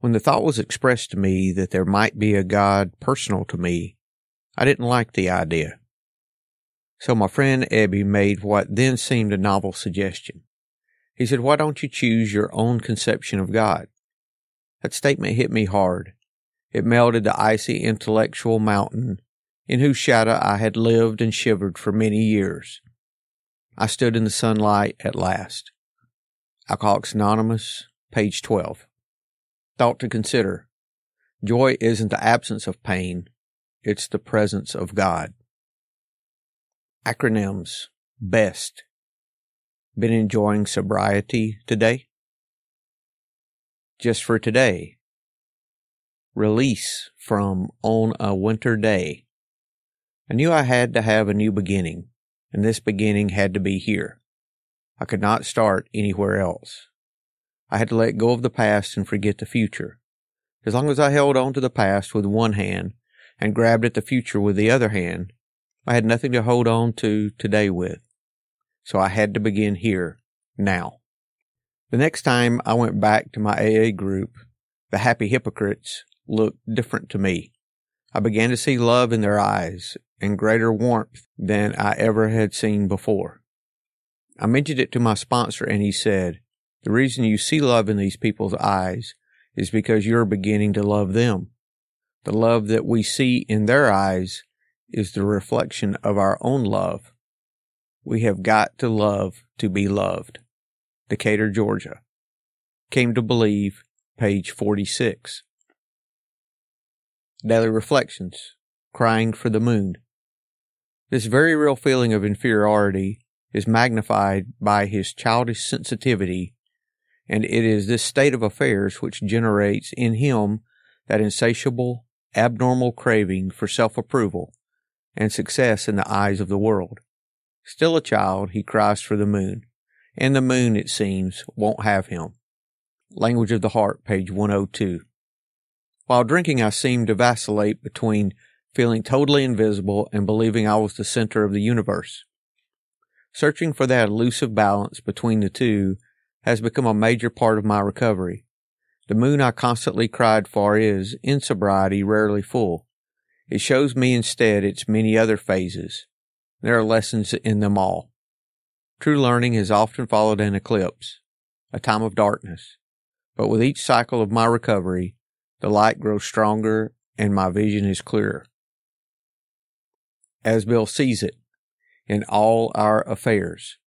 When the thought was expressed to me that there might be a God personal to me, I didn't like the idea. So my friend Ebby made what then seemed a novel suggestion. He said, Why don't you choose your own conception of God? That statement hit me hard. It melted the icy intellectual mountain in whose shadow I had lived and shivered for many years. I stood in the sunlight at last. Alcoholics Anonymous, page 12. Thought to consider. Joy isn't the absence of pain, it's the presence of God. Acronyms. BEST. Been enjoying sobriety today? Just for today. Release from On a Winter Day. I knew I had to have a new beginning, and this beginning had to be here. I could not start anywhere else. I had to let go of the past and forget the future. As long as I held on to the past with one hand and grabbed at the future with the other hand, I had nothing to hold on to today with. So I had to begin here, now. The next time I went back to my AA group, the happy hypocrites looked different to me. I began to see love in their eyes and greater warmth than I ever had seen before. I mentioned it to my sponsor and he said, the reason you see love in these people's eyes is because you're beginning to love them. The love that we see in their eyes is the reflection of our own love. We have got to love to be loved. Decatur, Georgia. Came to believe, page 46. Daily Reflections. Crying for the Moon. This very real feeling of inferiority is magnified by his childish sensitivity and it is this state of affairs which generates in him that insatiable, abnormal craving for self approval and success in the eyes of the world. Still a child, he cries for the moon, and the moon, it seems, won't have him. Language of the Heart, page 102. While drinking, I seemed to vacillate between feeling totally invisible and believing I was the center of the universe. Searching for that elusive balance between the two has become a major part of my recovery. The moon I constantly cried for is, in sobriety, rarely full. It shows me instead its many other phases. There are lessons in them all. True learning has often followed an eclipse, a time of darkness. But with each cycle of my recovery, the light grows stronger and my vision is clearer. As Bill sees it, in all our affairs,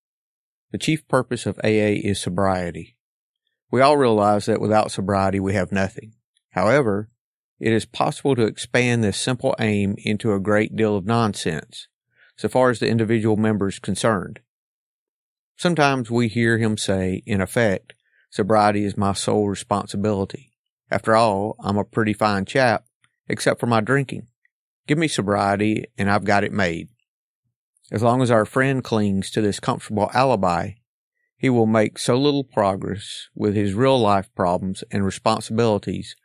the chief purpose of AA is sobriety. We all realize that without sobriety we have nothing. However, it is possible to expand this simple aim into a great deal of nonsense, so far as the individual member is concerned. Sometimes we hear him say, in effect, sobriety is my sole responsibility. After all, I'm a pretty fine chap, except for my drinking. Give me sobriety and I've got it made. As long as our friend clings to this comfortable alibi, he will make so little progress with his real life problems and responsibilities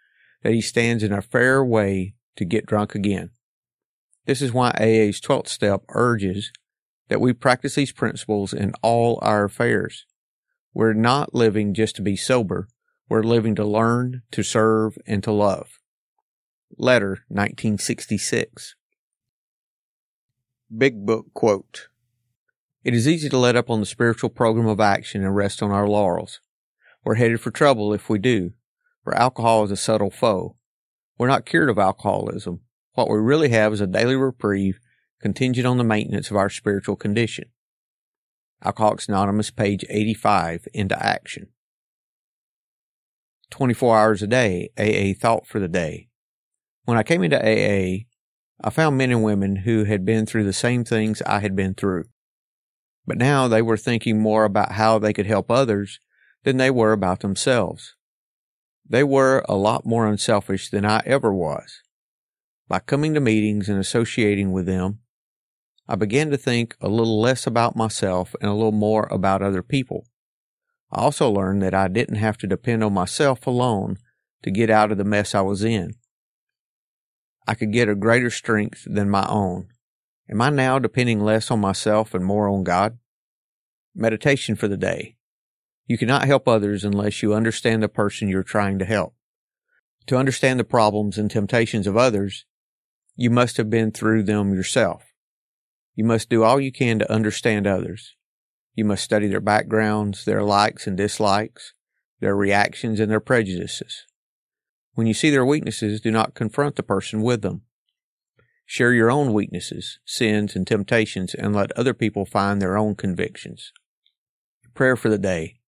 that he stands in a fair way to get drunk again. This is why AA's 12th step urges that we practice these principles in all our affairs. We're not living just to be sober. We're living to learn, to serve, and to love. Letter 1966 Big Book quote. It is easy to let up on the spiritual program of action and rest on our laurels. We're headed for trouble if we do, for alcohol is a subtle foe. We're not cured of alcoholism. What we really have is a daily reprieve contingent on the maintenance of our spiritual condition. Alcoholics Anonymous, page 85, into action. 24 hours a day, AA thought for the day. When I came into AA, I found men and women who had been through the same things I had been through. But now they were thinking more about how they could help others than they were about themselves. They were a lot more unselfish than I ever was. By coming to meetings and associating with them, I began to think a little less about myself and a little more about other people. I also learned that I didn't have to depend on myself alone to get out of the mess I was in. I could get a greater strength than my own. Am I now depending less on myself and more on God? Meditation for the day. You cannot help others unless you understand the person you're trying to help. To understand the problems and temptations of others, you must have been through them yourself. You must do all you can to understand others. You must study their backgrounds, their likes and dislikes, their reactions and their prejudices. When you see their weaknesses, do not confront the person with them. Share your own weaknesses, sins, and temptations and let other people find their own convictions. Prayer for the day.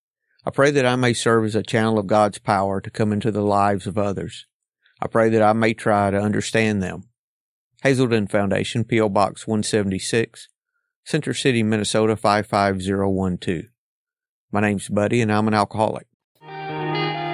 I pray that I may serve as a channel of God's power to come into the lives of others. I pray that I may try to understand them. Hazelden Foundation, P.O. Box 176, Center City, Minnesota 55012. My name's Buddy and I'm an alcoholic.